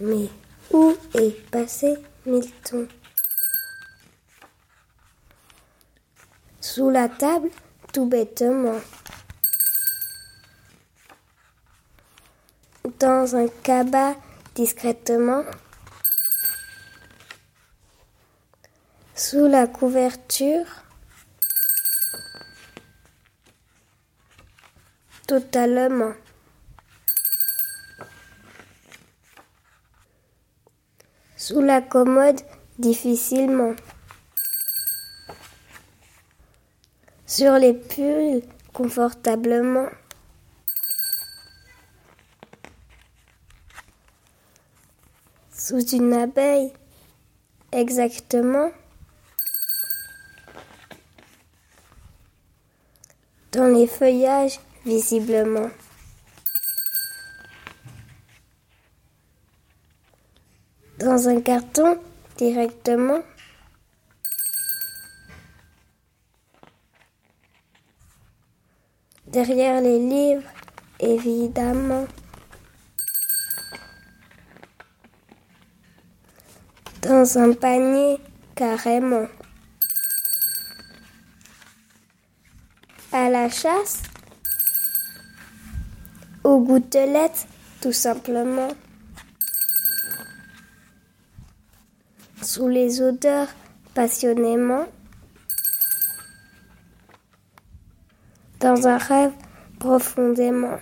Mais où est passé Milton Sous la table, tout bêtement. Dans un cabas discrètement. Sous la couverture. Totalement. Sous la commode, difficilement. Sur les pulls, confortablement. Sous une abeille, exactement. Dans les feuillages, visiblement. Dans un carton, directement. Derrière les livres, évidemment. Dans un panier, carrément. À la chasse, aux gouttelettes, tout simplement. Sous les odeurs, passionnément. Dans un rêve, profondément.